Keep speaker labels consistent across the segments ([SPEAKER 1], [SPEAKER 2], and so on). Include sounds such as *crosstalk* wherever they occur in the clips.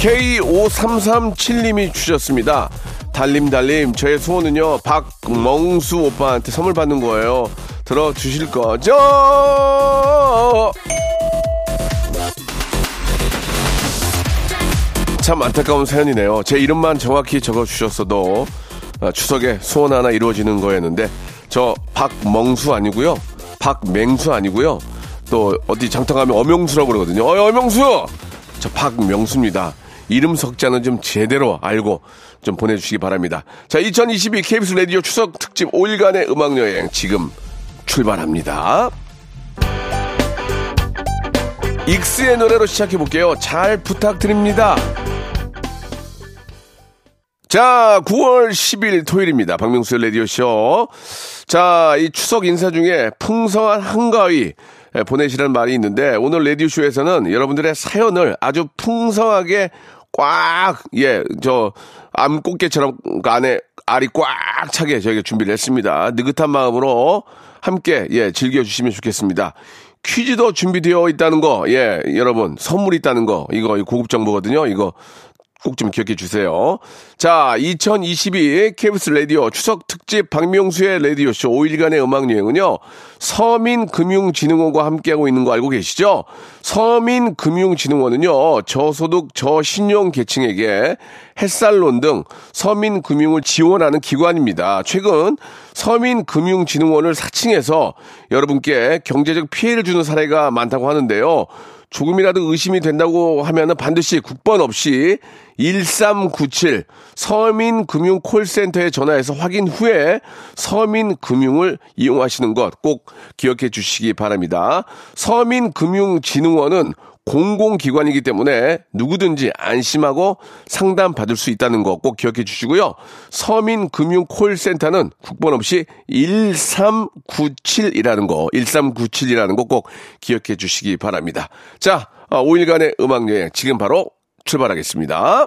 [SPEAKER 1] K5337님이 주셨습니다. 달님, 저의 소원은요, 박멍수 오빠한테 선물 받는 거예요. 들어주실 거죠? 참 안타까운 사연이네요. 제 이름만 정확히 적어주셨어도 아, 추석에 소원 하나 이루어지는 거였는데, 저 박멍수 아니고요 박맹수 아니고요 또 어디 장터 가면 엄영수라고 그러거든요. 어, 엄영수! 저 박명수입니다. 이름 석자는 좀 제대로 알고 좀 보내주시기 바랍니다. 자, 2022 KBS 라디오 추석 특집 5일간의 음악 여행 지금 출발합니다. 익스의 노래로 시작해 볼게요. 잘 부탁드립니다. 자, 9월 10일 토요일입니다. 박명수의 라디오쇼. 자, 이 추석 인사 중에 풍성한 한가위 보내시라는 말이 있는데 오늘 라디오쇼에서는 여러분들의 사연을 아주 풍성하게 꽉, 예, 저, 암 꽃게처럼 그 안에 알이 꽉 차게 저희가 준비를 했습니다. 느긋한 마음으로 함께, 예, 즐겨주시면 좋겠습니다. 퀴즈도 준비되어 있다는 거, 예, 여러분, 선물이 있다는 거, 이거 고급 정보거든요. 이거 꼭 좀 기억해 주세요. 자, 2022 KBS 라디오 추석 특집 박명수의 라디오쇼 5일간의 음악여행은요, 서민금융진흥원과 함께하고 있는 거 알고 계시죠? 서민금융진흥원은요, 저소득, 저신용 계층에게 햇살론 등 서민금융을 지원하는 기관입니다. 최근 서민금융진흥원을 사칭해서 여러분께 경제적 피해를 주는 사례가 많다고 하는데요. 조금이라도 의심이 된다고 하면은 반드시 국번 없이 1397 서민금융 콜센터에 전화해서 확인 후에 서민금융을 이용하시는 것 꼭 기억해 주시기 바랍니다. 서민금융진흥원은 공공기관이기 때문에 누구든지 안심하고 상담받을 수 있다는 거 꼭 기억해 주시고요. 서민금융콜센터는 국번 없이 1397이라는 거, 1397이라는 거 꼭 기억해 주시기 바랍니다. 자, 5일간의 아, 음악여행 지금 바로 출발하겠습니다.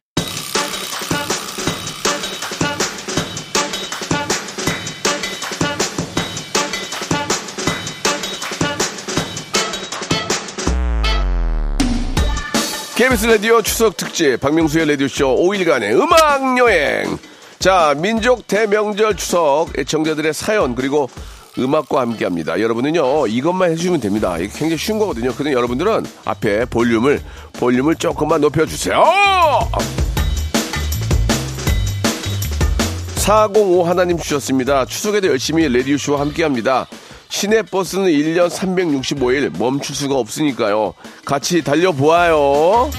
[SPEAKER 1] KBS 라디오 추석 특집 박명수의 라디오쇼 5일간의 음악여행. 자 민족 대명절 추석 애청자들의 사연 그리고 음악과 함께 합니다. 여러분은요 이것만 해주시면 됩니다. 이게 굉장히 쉬운 거거든요. 그런데 여러분들은 앞에 볼륨을 볼륨을 조금만 높여주세요! 405 하나님 주셨습니다. 추석에도 열심히 라디오쇼와 함께 합니다 시내버스는 1년 365일 멈출 수가 없으니까요. 같이 달려보아요.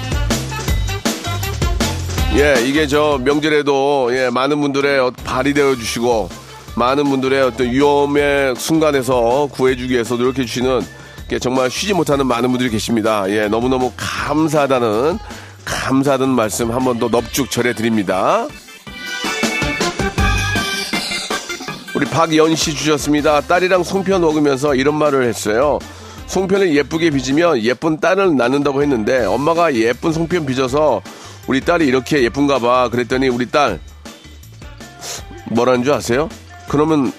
[SPEAKER 1] 예, 이게 저 명절에도 예, 많은 분들의 발이 되어주시고 많은 분들의 어떤 위험의 순간에서 구해주기 위해서 노력해주시는 정말 쉬지 못하는 많은 분들이 계십니다. 예, 너무너무 감사하다는 감사하다는 말씀 한 번 더 넙죽 전해드립니다. 우리 박연 씨 주셨습니다. 딸이랑 송편 먹으면서 이런 말을 했어요. 송편을 예쁘게 빚으면 예쁜 딸을 낳는다고 했는데 엄마가 예쁜 송편 빚어서 우리 딸이 이렇게 예쁜가 봐. 그랬더니 우리 딸 뭐라는 줄 아세요? 그러면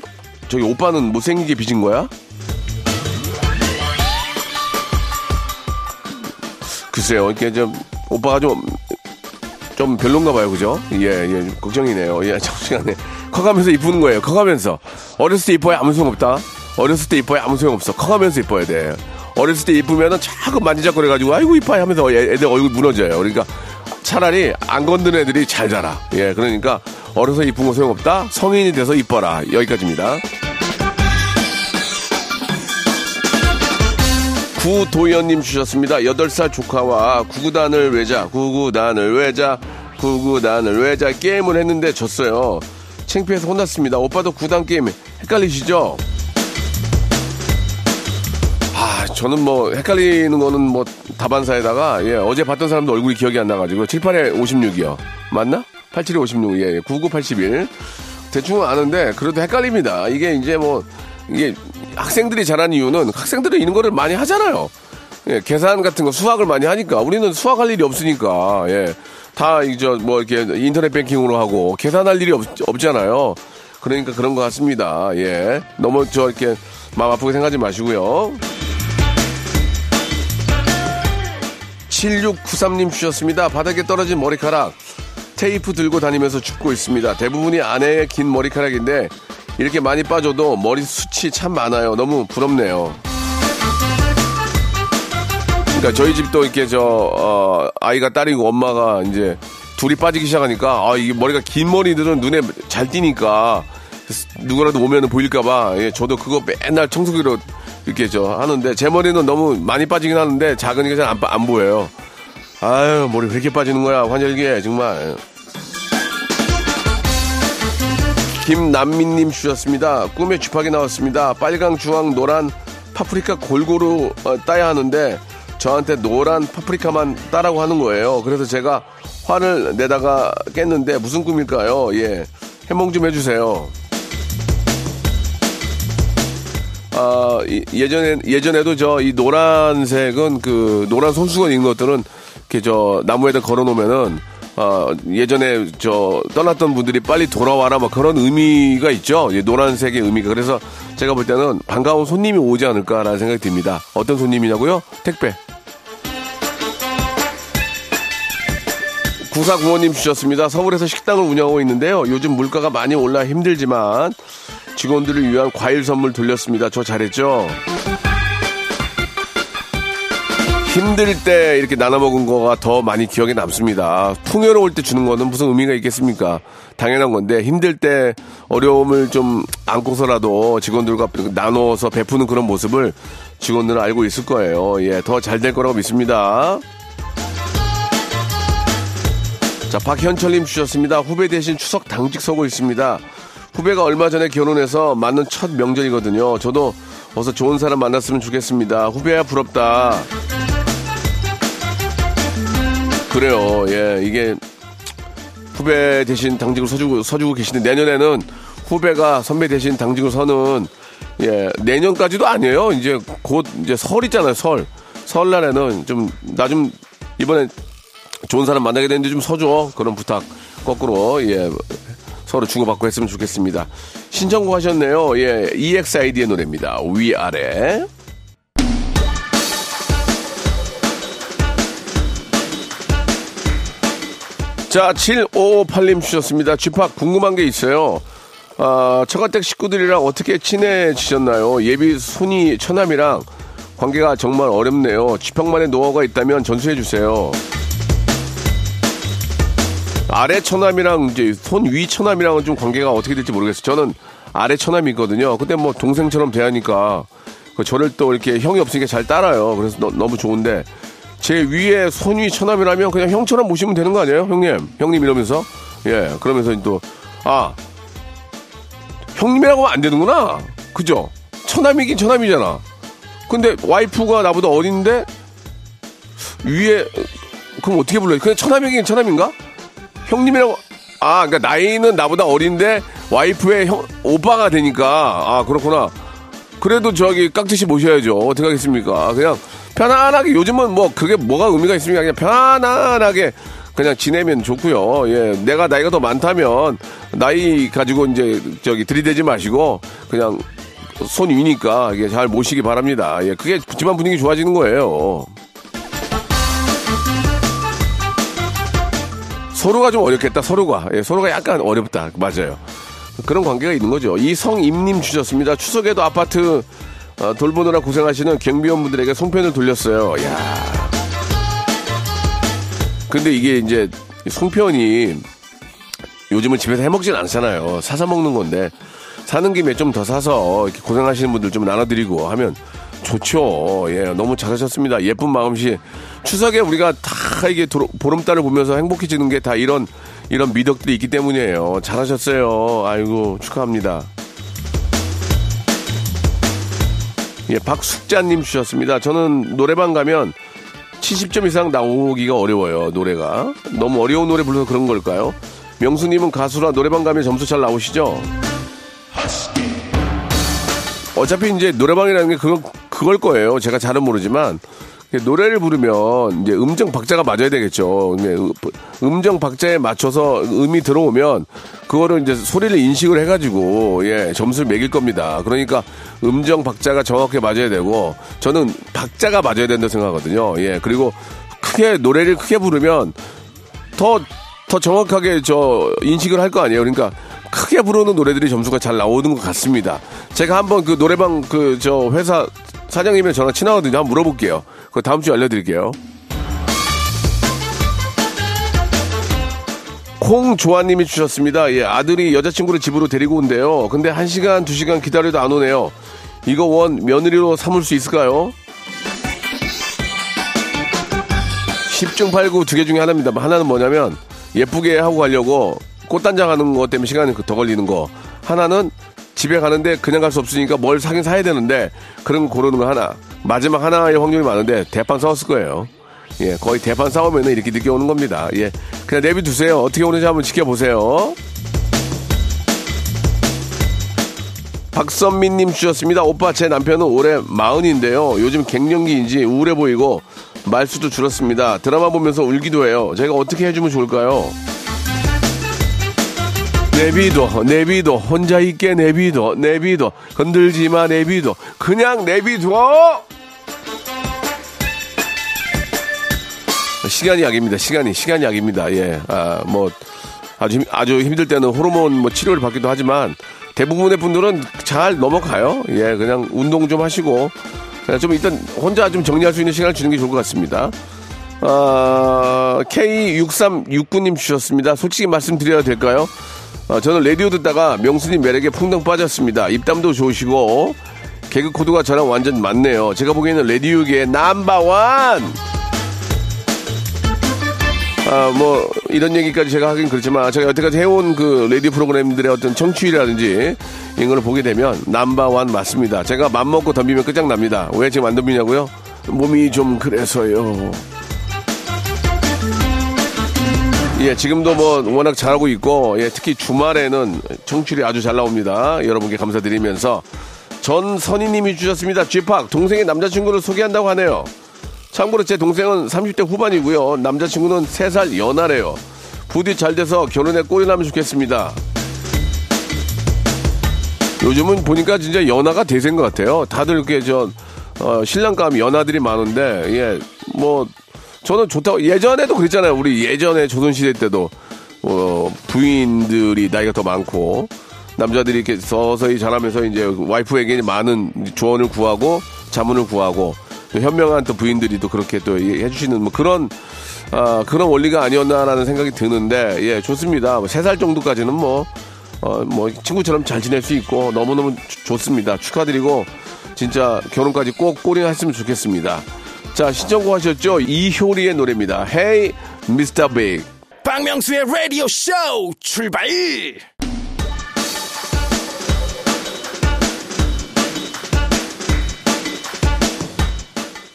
[SPEAKER 1] 저기 오빠는 못생기게 빚은 거야? 글쎄요. 이렇게 좀 오빠가 좀좀 별론가 봐요. 그죠? 예, 예. 걱정이네요. 예, *laughs* 잠시만요. 커가면서 이쁘는 거예요. 커가면서. 어렸을 때 이뻐야 아무 소용 없다. 어렸을 때 이뻐야 아무 소용 없어. 커가면서 이뻐야 돼. 어렸을 때 이쁘면은 자꾸 만지작거려가지고 아이고 이뻐야 하면서 애들 얼굴 무너져요. 그러니까 차라리 안 건드는 애들이 잘 자라. 예, 그러니까 어려서 이쁜 거 소용없다. 성인이 돼서 이뻐라. 여기까지입니다. 구도연님 주셨습니다. 8살 조카와 구구단을 외자, 구구단을 외자, 구구단을 외자 게임을 했는데 졌어요. 창피해서 혼났습니다. 오빠도 구단 게임 헷갈리시죠? 아, 저는 뭐 헷갈리는 거는 뭐 다반사에다가 예, 어제 봤던 사람도 얼굴이 기억이 안 나가지고 78에 56이요. 맞나? 87에 56, 예, 99, 81. 대충 아는데 그래도 헷갈립니다. 이게 이제 뭐 이게 학생들이 잘하는 이유는 학생들은 이런 거를 많이 하잖아요. 예, 계산 같은 거 수학을 많이 하니까 우리는 수학할 일이 없으니까 예. 다 이제 뭐 이렇게 인터넷 뱅킹으로 하고 계산할 일이 없, 없잖아요. 그러니까 그런 것 같습니다. 예. 너무 저 이렇게 마음 아프게 생각하지 마시고요. 7693님 주셨습니다. 바닥에 떨어진 머리카락 테이프 들고 다니면서 줍고 있습니다. 대부분이 아내의 긴 머리카락인데 이렇게 많이 빠져도 머리 숱이 참 많아요. 너무 부럽네요. 그러니까 저희 집도 이렇게 저 어, 아이가 딸이고 엄마가 이제 둘이 빠지기 시작하니까 아 이게 머리가 긴 머리들은 눈에 잘 띄니까 누구라도 오면 보일까봐 예, 저도 그거 맨날 청소기로 이렇게 저 하는데 제 머리는 너무 많이 빠지긴 하는데 작으니까 잘안 안 보여요. 아유 머리 왜 이렇게 빠지는 거야 환절기에 정말. 김남민님 주셨습니다. 꿈에 쥐파기 나왔습니다. 빨강, 주황, 노란 파프리카 골고루 어, 따야 하는데 저한테 노란 파프리카만 따라고 하는 거예요. 그래서 제가 화를 내다가 깼는데 무슨 꿈일까요? 예. 해몽 좀 해주세요. 아, 이- 예전에, 예전에도 저 이 노란색은 그 노란 손수건 있는 것들은 이렇게 저 나무에다 걸어 놓으면은 어, 예전에 저 떠났던 분들이 빨리 돌아와라 막 그런 의미가 있죠. 이 노란색의 의미가. 그래서 제가 볼 때는 반가운 손님이 오지 않을까라는 생각이 듭니다. 어떤 손님이냐고요? 택배. 구사구호님 주셨습니다. 서울에서 식당을 운영하고 있는데요. 요즘 물가가 많이 올라 힘들지만 직원들을 위한 과일 선물 돌렸습니다. 저 잘했죠? 힘들 때 이렇게 나눠 먹은 거가 더 많이 기억에 남습니다. 풍요로울 때 주는 거는 무슨 의미가 있겠습니까? 당연한 건데 힘들 때 어려움을 좀 안고서라도 직원들과 나눠서 베푸는 그런 모습을 직원들은 알고 있을 거예요. 예, 더 잘 될 거라고 믿습니다. 자, 박현철님 주셨습니다. 후배 대신 추석 당직 서고 있습니다. 후배가 얼마 전에 결혼해서 맞는 첫 명절이거든요. 저도 어서 좋은 사람 만났으면 좋겠습니다. 후배야 부럽다. 그래요. 예, 이게 후배 대신 당직을 서주고 서주고 계시는데 내년에는 후배가 선배 대신 당직을 서는 예 내년까지도 아니에요. 이제 곧 이제 설 있잖아요. 설 설날에는 좀 나좀 이번에 좋은 사람 만나게 되는데 좀 서줘 그런 부탁 거꾸로 예 서로 주고받고 했으면 좋겠습니다. 신청곡 하셨네요. 예 EXID의 노래입니다. 위아래. 자, 7558님 주셨습니다. 쥐팍 궁금한 게 있어요. 아, 처가댁 식구들이랑 어떻게 친해지셨나요? 예비 손이 처남이랑 관계가 정말 어렵네요. 쥐팍만의 노하우가 있다면 전수해 주세요. 아래 처남이랑 이제 손 위 처남이랑은 좀 관계가 어떻게 될지 모르겠어요. 저는 아래 처남이 있거든요. 근데 뭐 동생처럼 대하니까 그 저를 또 이렇게 형이 없으니까 잘 따라요. 그래서 너, 너무 좋은데 제 위에 손위 처남이라면 그냥 형처럼 모시면 되는 거 아니에요? 형님, 형님 이러면서 예 그러면서 또 아 형님이라고 하면 안 되는구나. 그죠? 처남이긴 처남이잖아. 근데 와이프가 나보다 어린데 위에 그럼 어떻게 불러요? 그냥 처남이긴 처남인가? 형님이라고 아 그러니까 나이는 나보다 어린데 와이프의 형 오빠가 되니까 아 그렇구나. 그래도 저기 깍듯이 모셔야죠. 어떻게 하겠습니까? 그냥 편안하게 요즘은 뭐 그게 뭐가 의미가 있습니까? 그냥 편안하게 그냥 지내면 좋고요. 예, 내가 나이가 더 많다면 나이 가지고 이제 저기 들이대지 마시고 그냥 손 위니까 이게 잘 모시기 바랍니다. 예, 그게 집안 분위기 좋아지는 거예요. 서로가 좀 어렵겠다. 서로가 예, 서로가 약간 어렵다. 맞아요. 그런 관계가 있는 거죠. 이성임님 주셨습니다. 추석에도 아파트 어, 돌보느라 고생하시는 경비원분들에게 손편을 돌렸어요. 야. 근데 이게 이제 송편이 요즘은 집에서 해먹진 않잖아요. 사서 먹는 건데 사는 김에 좀 더 사서 고생하시는 분들 좀 나눠드리고 하면 좋죠. 예, 너무 잘하셨습니다. 예쁜 마음씨. 추석에 우리가 다 이게 도로, 보름달을 보면서 행복해지는 게 다 이런 이런 미덕들이 있기 때문이에요. 잘하셨어요. 아이고 축하합니다. 예, 박숙자님 주셨습니다. 저는 노래방 가면 70점 이상 나오기가 어려워요, 노래가. 너무 어려운 노래 불러서 그런 걸까요? 명수님은 가수라 노래방 가면 점수 잘 나오시죠? 어차피 이제 노래방이라는 게 그건, 그걸 거예요. 제가 잘은 모르지만. 노래를 부르면 이제 음정 박자가 맞아야 되겠죠. 음정 박자에 맞춰서 음이 들어오면 그거를 이제 소리를 인식을 해가지고 예 점수를 매길 겁니다. 그러니까 음정 박자가 정확하게 맞아야 되고 저는 박자가 맞아야 된다 고 생각하거든요. 예 그리고 크게 노래를 크게 부르면 더더 정확하게 저 인식을 할 거 아니에요. 그러니까 크게 부르는 노래들이 점수가 잘 나오는 것 같습니다. 제가 한번 그 노래방 그 저 회사 사장님의 전화 친하거든요. 한번 물어볼게요. 그 다음 주에 알려드릴게요. 콩조아님이 주셨습니다. 예, 아들이 여자친구를 집으로 데리고 온대요. 근데 한 시간, 두 시간 기다려도 안 오네요. 이거 원 며느리로 삼을 수 있을까요? 10중 8구 두 개 중에 하나입니다. 하나는 뭐냐면 예쁘게 하고 가려고 꽃단장 하는 것 때문에 시간이 더 걸리는 거. 하나는 집에 가는데 그냥 갈 수 없으니까 뭘 사긴 사야 되는데 그런 거 고르는 거 하나. 마지막 하나의 확률이 많은데 대판 싸웠을 거예요. 예, 거의 대판 싸우면 이렇게 늦게 오는 겁니다. 예, 그냥 내비 두세요. 어떻게 오는지 한번 지켜보세요. 박선민님 주셨습니다. 오빠 제 남편은 올해 마흔인데요. 요즘 갱년기인지 우울해 보이고 말수도 줄었습니다. 드라마 보면서 울기도 해요. 제가 어떻게 해주면 좋을까요? 내비도 내비도 혼자 있게 내비도 내비도 건들지 마 내비도 그냥 내비둬! 시간이 약입니다 시간이 시간이 약입니다. 예 아 뭐 아주 힘, 아주 힘들 때는 호르몬 뭐 치료를 받기도 하지만 대부분의 분들은 잘 넘어가요. 예 그냥 운동 좀 하시고. 그냥 좀 일단 혼자 좀 정리할 수 있는 시간을 주는 게 좋을 것 같습니다. 아 K6369님 주셨습니다. 솔직히 말씀드려야 될까요 어, 저는 라디오 듣다가 명수님 매력에 풍덩 빠졌습니다. 입담도 좋으시고 개그 코드가 저랑 완전 맞네요. 제가 보기에는 라디오계의 남바원. 아, 뭐, 이런 얘기까지 제가 하긴 그렇지만, 제가 여태까지 해온 그 라디오 프로그램들의 어떤 청취율이라든지, 이런 걸 보게 되면, 남바원 맞습니다. 제가 맘먹고 덤비면 끝장납니다. 왜 지금 안 덤비냐고요? 몸이 좀 그래서요. 예, 지금도 뭐 워낙 잘하고 있고, 예, 특히 주말에는 청출이 아주 잘 나옵니다. 여러분께 감사드리면서 전 선희님이 주셨습니다. 쥐팍 동생의 남자친구를 소개한다고 하네요. 참고로 제 동생은 30대 후반이고요. 남자친구는 3살 연하래요. 부디 잘 돼서 결혼에 꼴이 나면 좋겠습니다. 요즘은 보니까 진짜 연하가 대세인 것 같아요. 다들 이렇게 저, 어, 신랑감 연하들이 많은데, 예, 뭐, 저는 좋다고 예전에도 그랬잖아요. 우리 예전에 조선시대 때도 어, 부인들이 나이가 더 많고 남자들이 이렇게 서서히 자라면서 이제 와이프에게 많은 조언을 구하고 자문을 구하고 현명한 또 부인들이 또 그렇게 또 해주시는 뭐 그런 아, 그런 원리가 아니었나라는 생각이 드는데 예 좋습니다. 뭐 세살 정도까지는 뭐 어, 뭐 친구처럼 잘 지낼 수 있고 너무너무 좋습니다. 축하드리고 진짜 결혼까지 꼭 꼬리 했으면 좋겠습니다. 자, 신청곡 하셨죠? 이효리의 노래입니다. Hey, Mr. Big.
[SPEAKER 2] 박명수의 라디오 쇼 출발!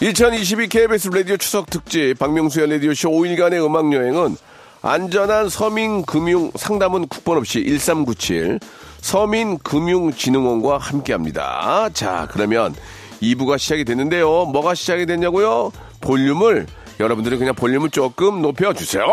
[SPEAKER 1] 2022 KBS 라디오 추석 특집 박명수의 라디오 쇼 5일간의 음악 여행은 안전한 서민금융 상담은 국번 없이 1397 서민금융진흥원과 함께합니다. 자, 그러면 2부가 시작이 됐는데요. 뭐가 시작이 됐냐고요? 볼륨을 여러분들이 그냥 볼륨을 조금 높여주세요.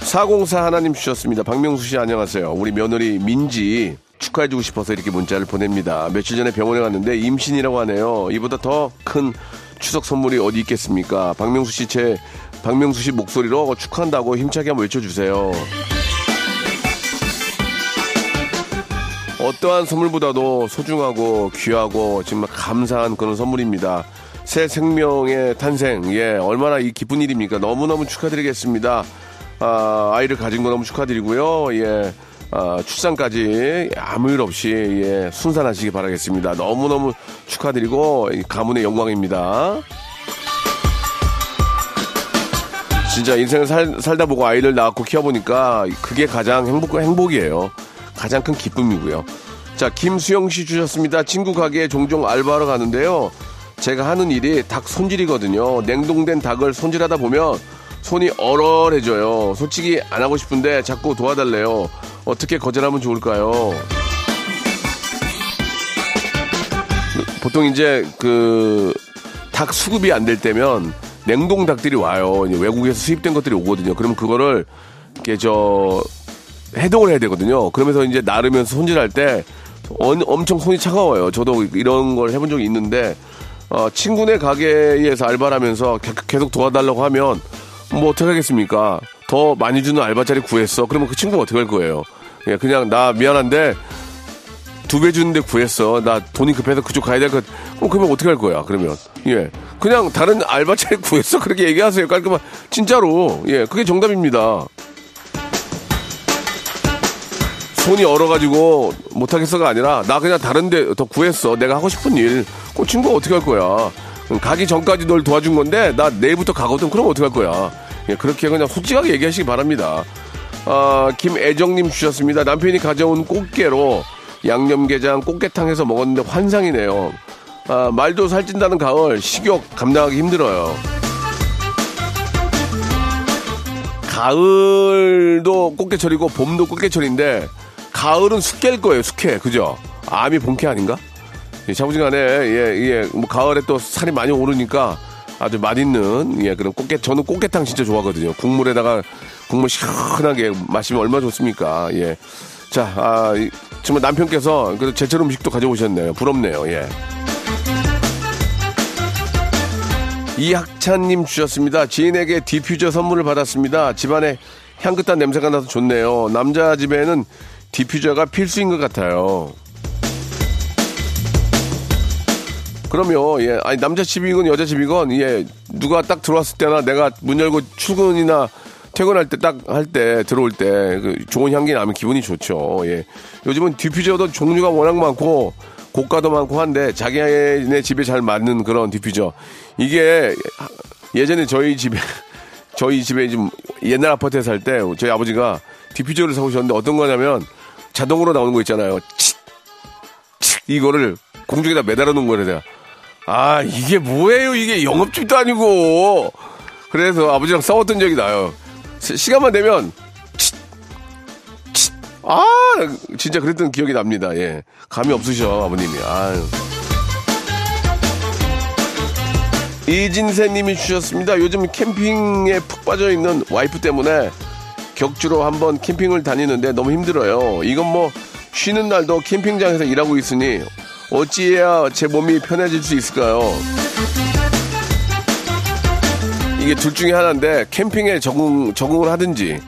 [SPEAKER 1] 404 하나님 주셨습니다. 박명수 씨 안녕하세요. 우리 며느리 민지 축하해주고 싶어서 이렇게 문자를 보냅니다. 며칠 전에 병원에 갔는데 임신이라고 하네요. 이보다 더 큰 추석 선물이 어디 있겠습니까? 박명수 씨 제 박명수 씨 목소리로 축하한다고 힘차게 한번 외쳐주세요. 어떠한 선물보다도 소중하고 귀하고 정말 감사한 그런 선물입니다. 새 생명의 탄생, 예, 얼마나 이 기쁜 일입니까? 너무너무 축하드리겠습니다. 아, 아이를 가진 거 너무 축하드리고요. 예, 아, 출산까지 아무 일 없이, 예, 순산하시기 바라겠습니다. 너무너무 축하드리고, 가문의 영광입니다. 진짜 인생을 살, 살다 보고 아이를 낳고 키워보니까 그게 가장 행복, 행복이에요. 가장 큰 기쁨이고요. 자, 김수영 씨 주셨습니다. 친구 가게에 종종 알바하러 가는데요. 제가 하는 일이 닭 손질이거든요. 냉동된 닭을 손질하다 보면 손이 얼얼해져요. 솔직히 안 하고 싶은데 자꾸 도와달래요. 어떻게 거절하면 좋을까요? 보통 이제 그 닭 수급이 안 될 때면 냉동 닭들이 와요. 외국에서 수입된 것들이 오거든요. 그럼 그거를 이렇게 저 해동을 해야 되거든요. 그러면서 이제 나르면서 손질할 때 엄청 손이 차가워요. 저도 이런 걸 해본 적이 있는데 어, 친구네 가게에서 알바를 하면서 계속 도와달라고 하면 뭐 어떻게 하겠습니까? 더 많이 주는 알바 자리 구했어. 그러면 그 친구가 어떻게 할 거예요? 예, 그냥 나 미안한데 두 배 주는데 구했어. 나 돈이 급해서 그쪽 가야 될 것. 어, 그러면 어떻게 할 거야? 그러면 예, 그냥 다른 알바 자리 *laughs* 구했어. 그렇게 얘기하세요. 깔끔한 진짜로 예, 그게 정답입니다. 손이 얼어가지고 못하겠어가 아니라 나 그냥 다른데 더 구했어. 내가 하고 싶은 일. 그 친구가 어떻게 할 거야? 가기 전까지 널 도와준 건데 나 내일부터 가거든. 그럼 어떻게 할 거야? 예, 그렇게 그냥 솔직하게 얘기하시기 바랍니다. 아, 김애정님 주셨습니다. 남편이 가져온 꽃게로 양념게장 꽃게탕 해서 먹었는데 환상이네요. 아, 말도 살찐다는 가을 식욕 감당하기 힘들어요. 가을도 꽃게철이고 봄도 꽃게철인데 가을은 숙개일 거예요, 숙회. 그죠? 암이 본캐 아닌가? 예, 자부지간에, 예, 예, 뭐, 가을에 또 살이 많이 오르니까 아주 맛있는, 예, 그런 꽃게, 저는 꽃게탕 진짜 좋아하거든요. 국물에다가 국물 시원하게 마시면 얼마나 좋습니까? 예. 자, 아, 정말 남편께서 그 제철 음식도 가져오셨네요. 부럽네요, 예. 이학찬님 주셨습니다. 지인에게 디퓨저 선물을 받았습니다. 집안에 향긋한 냄새가 나서 좋네요. 남자 집에는 디퓨저가 필수인 것 같아요. 그럼요, 예. 아니, 남자 집이건 여자 집이건, 예. 누가 딱 들어왔을 때나 내가 문 열고 출근이나 퇴근할 때 딱 할 때 들어올 때 그 좋은 향기 나면 기분이 좋죠. 예. 요즘은 디퓨저도 종류가 워낙 많고 고가도 많고 한데 자기네 집에 잘 맞는 그런 디퓨저. 이게 예전에 저희 집에 저희 집에 좀 옛날 아파트에 살 때 저희 아버지가 디퓨저를 사오셨는데 어떤 거냐면 자동으로 나오는 거 있잖아요. 치, 치, 이거를 공중에다 매달아 놓은 거래 내가. 아 이게 뭐예요 이게 영업집도 아니고 그래서 아버지랑 싸웠던 적이 나요. 시 간만 되면 치, 치, 아 진짜 그랬던 기억이 납니다. 예 감이 없으셔 아버님이. 아유. 이진세 님이 주셨습니다. 요즘 캠핑에 푹 빠져 있는 와이프 때문에 격주로 한번 캠핑을 다니는데 너무 힘들어요. 이건 뭐 쉬는 날도 캠핑장에서 일하고 있으니 어찌해야 제 몸이 편해질 수 있을까요? 이게 둘 중에 하나인데 캠핑에 적응 적응을 하든지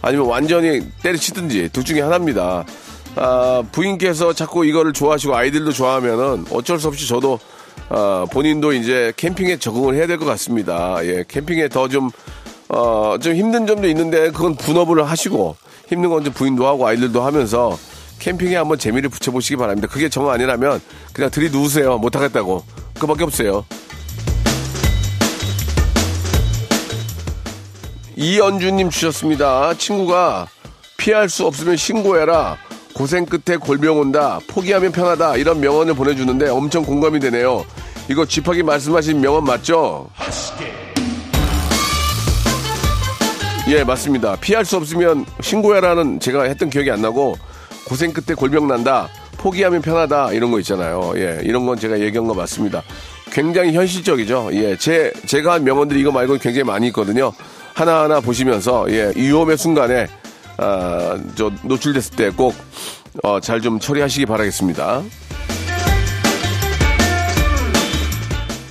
[SPEAKER 1] 아니면 완전히 때려치든지 둘 중에 하나입니다. 아, 부인께서 자꾸 이거를 좋아하시고 아이들도 좋아하면은 어쩔 수 없이 저도 아, 본인도 이제 캠핑에 적응을 해야 될 것 같습니다. 예, 캠핑에 더 좀 어, 좀 힘든 점도 있는데 그건 분업을 하시고 힘든 건좀 부인도 하고 아이들도 하면서 캠핑에 한번 재미를 붙여보시기 바랍니다. 그게 정 아니라면 그냥 들이누우세요. 못하겠다고. 그밖에 없어요. 이연주님 주셨습니다. 친구가 피할 수 없으면 신고해라. 고생 끝에 골병 온다. 포기하면 편하다. 이런 명언을 보내주는데 엄청 공감이 되네요. 이거 쥐팍이 말씀하신 명언 맞죠? 예, 맞습니다. 피할 수 없으면 신고해라는 제가 했던 기억이 안 나고 고생 끝에 골병 난다. 포기하면 편하다. 이런 거 있잖아요. 예, 이런 건 제가 얘기한 거 맞습니다. 굉장히 현실적이죠. 예, 제, 제가 한 명언들이 이거 말고 굉장히 많이 있거든요. 하나하나 보시면서, 예, 위험의 순간에, 아, 저, 노출됐을 때 꼭, 어, 잘좀 처리하시기 바라겠습니다.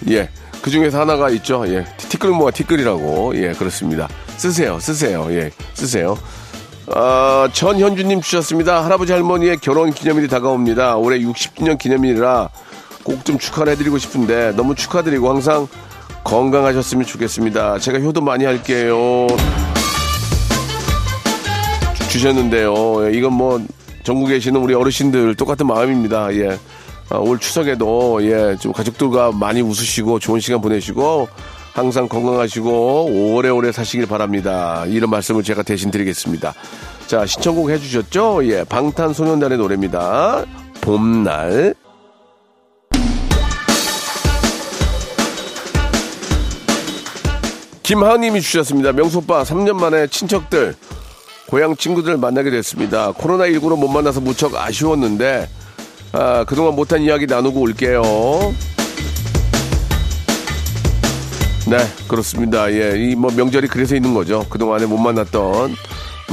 [SPEAKER 1] 예, 그 중에서 하나가 있죠. 예, 티끌 모아 티끌이라고. 예, 그렇습니다. 쓰세요, 쓰세요. 예, 쓰세요. 어, 전현주님 주셨습니다. 할아버지 할머니의 결혼 기념일이 다가옵니다. 올해 60주년 기념일이라 꼭 좀 축하를 해드리고 싶은데 너무 축하드리고 항상 건강하셨으면 좋겠습니다. 제가 효도 많이 할게요. 주셨는데요. 이건 뭐 전국에 계시는 우리 어르신들 똑같은 마음입니다. 예. 아, 올 추석에도 예, 좀 가족들과 많이 웃으시고 좋은 시간 보내시고 항상 건강하시고 오래오래 사시길 바랍니다. 이런 말씀을 제가 대신 드리겠습니다. 자, 신청곡 해주셨죠? 예, 방탄소년단의 노래입니다. 봄날. 김하은님이 주셨습니다. 명소빠 3년 만에 친척들, 고향 친구들 만나게 됐습니다. 코로나19로 못 만나서 무척 아쉬웠는데, 아, 그동안 못한 이야기 나누고 올게요. 네, 그렇습니다. 예, 이 뭐 명절이 그래서 있는 거죠. 그동안에 못 만났던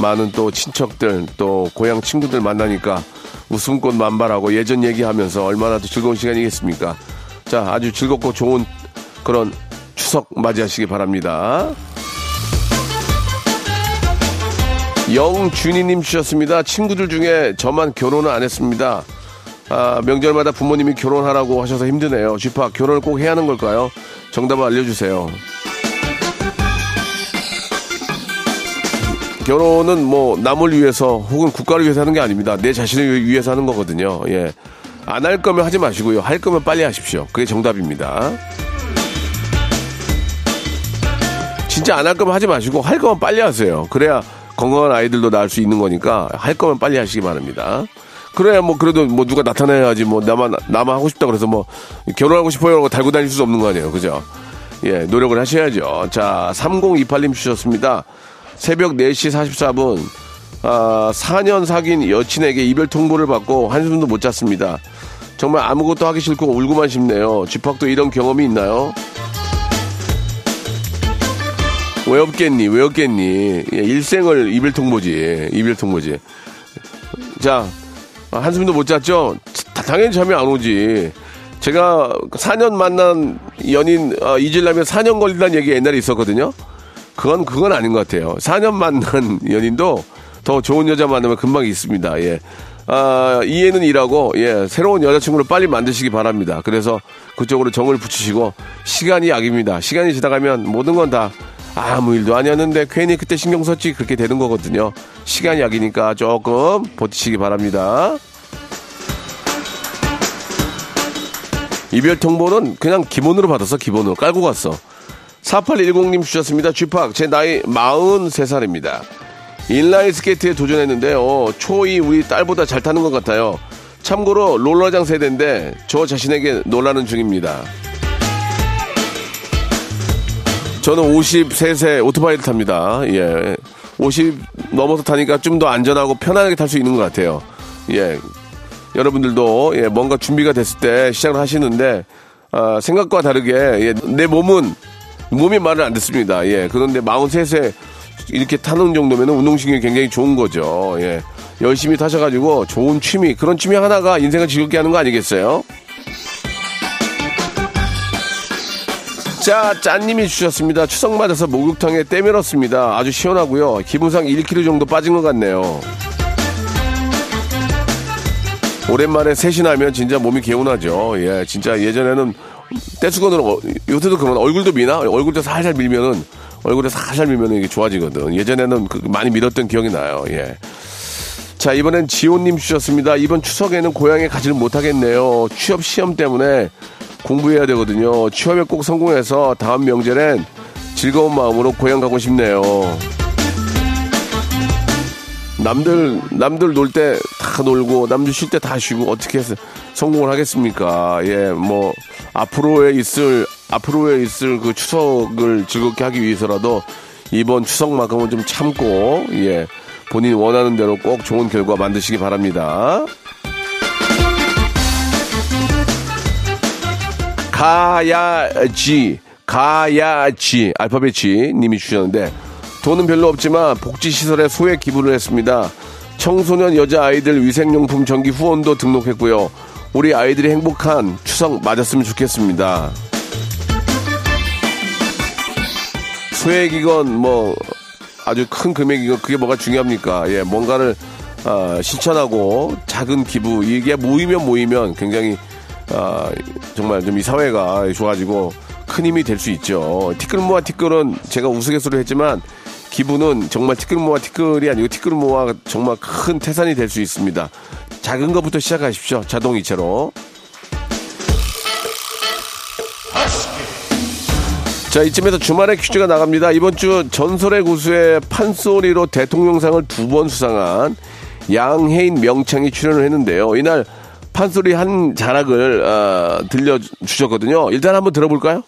[SPEAKER 1] 많은 또 친척들, 또 고향 친구들 만나니까 웃음꽃 만발하고 예전 얘기하면서 얼마나 더 즐거운 시간이겠습니까? 자, 아주 즐겁고 좋은 그런 추석 맞이하시기 바랍니다. 영준이님 주셨습니다. 친구들 중에 저만 결혼을 안 했습니다. 아, 명절마다 부모님이 결혼하라고 하셔서 힘드네요. 쥐파 결혼을 꼭 해야 하는 걸까요? 정답을 알려주세요. 결혼은 뭐 남을 위해서 혹은 국가를 위해서 하는 게 아닙니다. 내 자신을 위해서 하는 거거든요. 예. 안 할 거면 하지 마시고요. 할 거면 빨리 하십시오. 그게 정답입니다. 진짜 안 할 거면 하지 마시고 할 거면 빨리 하세요. 그래야 건강한 아이들도 낳을 수 있는 거니까 할 거면 빨리 하시기 바랍니다. 그래야 뭐 그래도 뭐 누가 나타나야지 뭐 나만 나만 하고 싶다 그래서 뭐 결혼하고 싶어요 하고 달고 다닐 수 없는 거 아니에요. 그죠? 예, 노력을 하셔야죠. 자, 3028님 주셨습니다. 새벽 4시 44분 아, 4년 사귄 여친에게 이별 통보를 받고 한숨도 못 잤습니다. 정말 아무것도 하기 싫고 울고만 싶네요. 집합도 이런 경험이 있나요? 왜 없겠니? 왜 없겠니? 예, 일생을 이별 통보지. 이별 통보지. 자, 한숨도 못 잤죠? 다- 당연히 잠이 안 오지. 제가 4년 만난 연인 어, 잊으려면 4년 걸린다는 얘기 옛날에 있었거든요. 그건 그건 아닌 것 같아요. 4년 만난 *laughs* 연인도 더 좋은 여자 만나면 금방 있습니다. 예. 아, 이해는 일하고 예, 새로운 여자친구를 빨리 만드시기 바랍니다. 그래서 그쪽으로 정을 붙이시고 시간이 약입니다. 시간이 지나가면 모든 건 다 아무 일도 아니었는데 괜히 그때 신경 썼지 그렇게 되는 거거든요. 시간이 약이니까 조금 버티시기 바랍니다. 이별 통보는 그냥 기본으로 받아서 기본으로 깔고 갔어. 4810님 주셨습니다. 쥐팍, 제 나이 43살입니다. 인라인 스케이트에 도전했는데요. 초이 우리 딸보다 잘 타는 것 같아요. 참고로 롤러장 세대인데 저 자신에게 놀라는 중입니다. 저는 53세 오토바이를 탑니다. 예. 50 넘어서 타니까 좀 더 안전하고 편안하게 탈 수 있는 것 같아요. 예. 여러분들도 예, 뭔가 준비가 됐을 때 시작을 하시는데 아, 생각과 다르게 예, 내 몸은 몸이 말을 안 듣습니다. 예, 그런데 43세 이렇게 타는 정도면 운동신경이 굉장히 좋은 거죠. 예, 열심히 타셔가지고 좋은 취미 그런 취미 하나가 인생을 즐겁게 하는 거 아니겠어요? 자, 짠님이 주셨습니다. 추석 맞아서 목욕탕에 때밀었습니다. 아주 시원하고요. 기분상 1kg 정도 빠진 것 같네요. 오랜만에 셋이 나면 진짜 몸이 개운하죠. 예, 진짜 예전에는 떼수건으로 어, 요새도 그런 얼굴도 미나 얼굴도 살살 밀면은 얼굴에 살살 밀면은 이게 좋아지거든. 예전에는 그 많이 밀었던 기억이 나요. 예. 자 이번엔 지호님 주셨습니다. 이번 추석에는 고향에 가지를 못하겠네요. 취업 시험 때문에 공부해야 되거든요. 취업에 꼭 성공해서 다음 명절엔 즐거운 마음으로 고향 가고 싶네요. 남들 남들 놀 때 다 놀고 남들 쉴 때 다 쉬고 어떻게 해서 성공을 하겠습니까? 예, 뭐 앞으로에 있을 앞으로에 있을 그 추석을 즐겁게 하기 위해서라도 이번 추석만큼은 좀 참고 예 본인 원하는 대로 꼭 좋은 결과 만드시기 바랍니다. 가야지 가야지 알파벳 G 님이 주셨는데 돈은 별로 없지만 복지시설에 소액 기부를 했습니다. 청소년 여자아이들 위생용품 정기 후원도 등록했고요. 우리 아이들이 행복한 추석 맞았으면 좋겠습니다. 소액이건 뭐 아주 큰 금액이건 그게 뭐가 중요합니까? 예, 뭔가를 아, 실천하고 작은 기부 이게 모이면 모이면 굉장히 아, 정말 좀 이 사회가 좋아지고 큰 힘이 될 수 있죠. 티끌 모아 티끌은 제가 우스갯소리 했지만 기분은 정말 티끌 모아 티끌이 아니고 티끌 모아 정말 큰 태산이 될 수 있습니다. 작은 것부터 시작하십시오. 자동이체로. 자, 이쯤에서 주말에 퀴즈가 나갑니다. 이번 주 전설의 구수의 판소리로 대통령상을 두 번 수상한 양혜인 명창이 출연을 했는데요. 이날 판소리 한 자락을 어, 들려주셨거든요. 일단 한번 들어볼까요?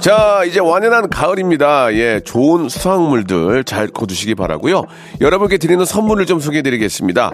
[SPEAKER 1] 자, 이제 완연한 가을입니다. 예, 좋은 수확물들 잘 거두시기 바라고요. 여러분께 드리는 선물을 좀 소개해 드리겠습니다.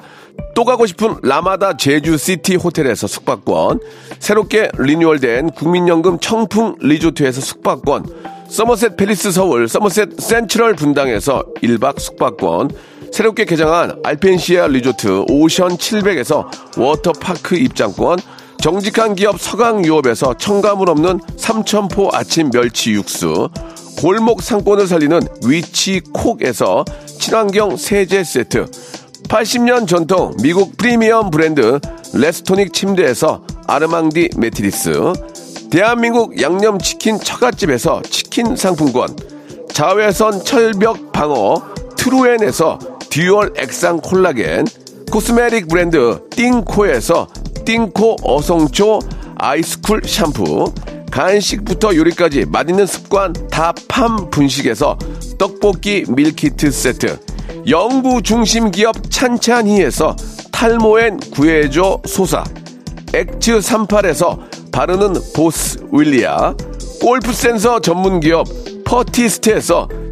[SPEAKER 1] 또 가고 싶은 라마다 제주시티 호텔에서 숙박권, 새롭게 리뉴얼된 국민연금 청풍 리조트에서 숙박권, 서머셋 팰리스 서울, 서머셋 센트럴 분당에서 1박 숙박권, 새롭게 개장한 알펜시아 리조트 오션 700에서 워터파크 입장권, 정직한 기업 서강유업에서 첨가물 없는 삼천포 아침 멸치 육수, 골목 상권을 살리는 위치콕에서 친환경 세제 세트, 80년 전통 미국 프리미엄 브랜드 레스토닉 침대에서 아르망디 매트리스, 대한민국 양념치킨 처갓집에서 치킨 상품권, 자외선 철벽 방어 트루엔에서 듀얼 액상 콜라겐, 코스메틱 브랜드 띵코에서 띵코 어성초 아이스쿨 샴푸, 간식부터 요리까지 맛있는 습관 다팜 분식에서 떡볶이 밀키트 세트, 연구 중심 기업 찬찬히에서 탈모엔 구해줘 소사, 엑츠 38에서 바르는 보스 윌리아, 골프 센서 전문 기업 퍼티스트에서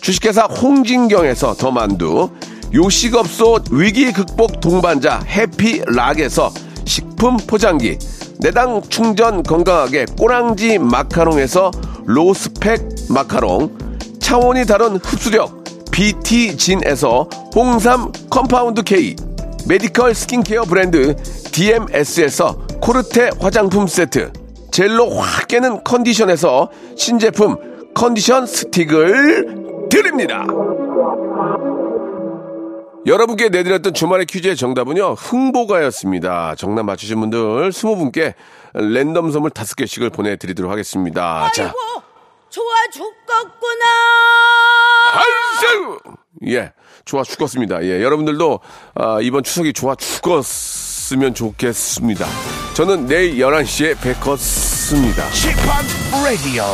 [SPEAKER 1] 주식회사 홍진경에서 더 만두, 요식업소 위기 극복 동반자 해피락에서 식품 포장기, 내 당 충전 건강하게 꼬랑지 마카롱에서 로스펙 마카롱, 차원이 다른 흡수력 BT진에서 홍삼 컴파운드 K, 메디컬 스킨케어 브랜드 DMS에서 코르테 화장품 세트, 젤로 확 깨는 컨디션에서 신제품 컨디션 스틱을 드립니다. 여러분께 내드렸던 주말의 퀴즈의 정답은요, 흥보가였습니다. 정답 맞추신 분들 20분께 랜덤 선물 5개씩을 보내드리도록 하겠습니다. 자.
[SPEAKER 3] 아이고, 좋아 죽겠구나.
[SPEAKER 1] 아이고! 예, 좋아 죽었습니다. 예, 여러분들도 아, 이번 추석이 좋아 죽었으면 좋겠습니다. 저는 내일 11시에 뵙겠습니다.
[SPEAKER 2] 지팍 라디오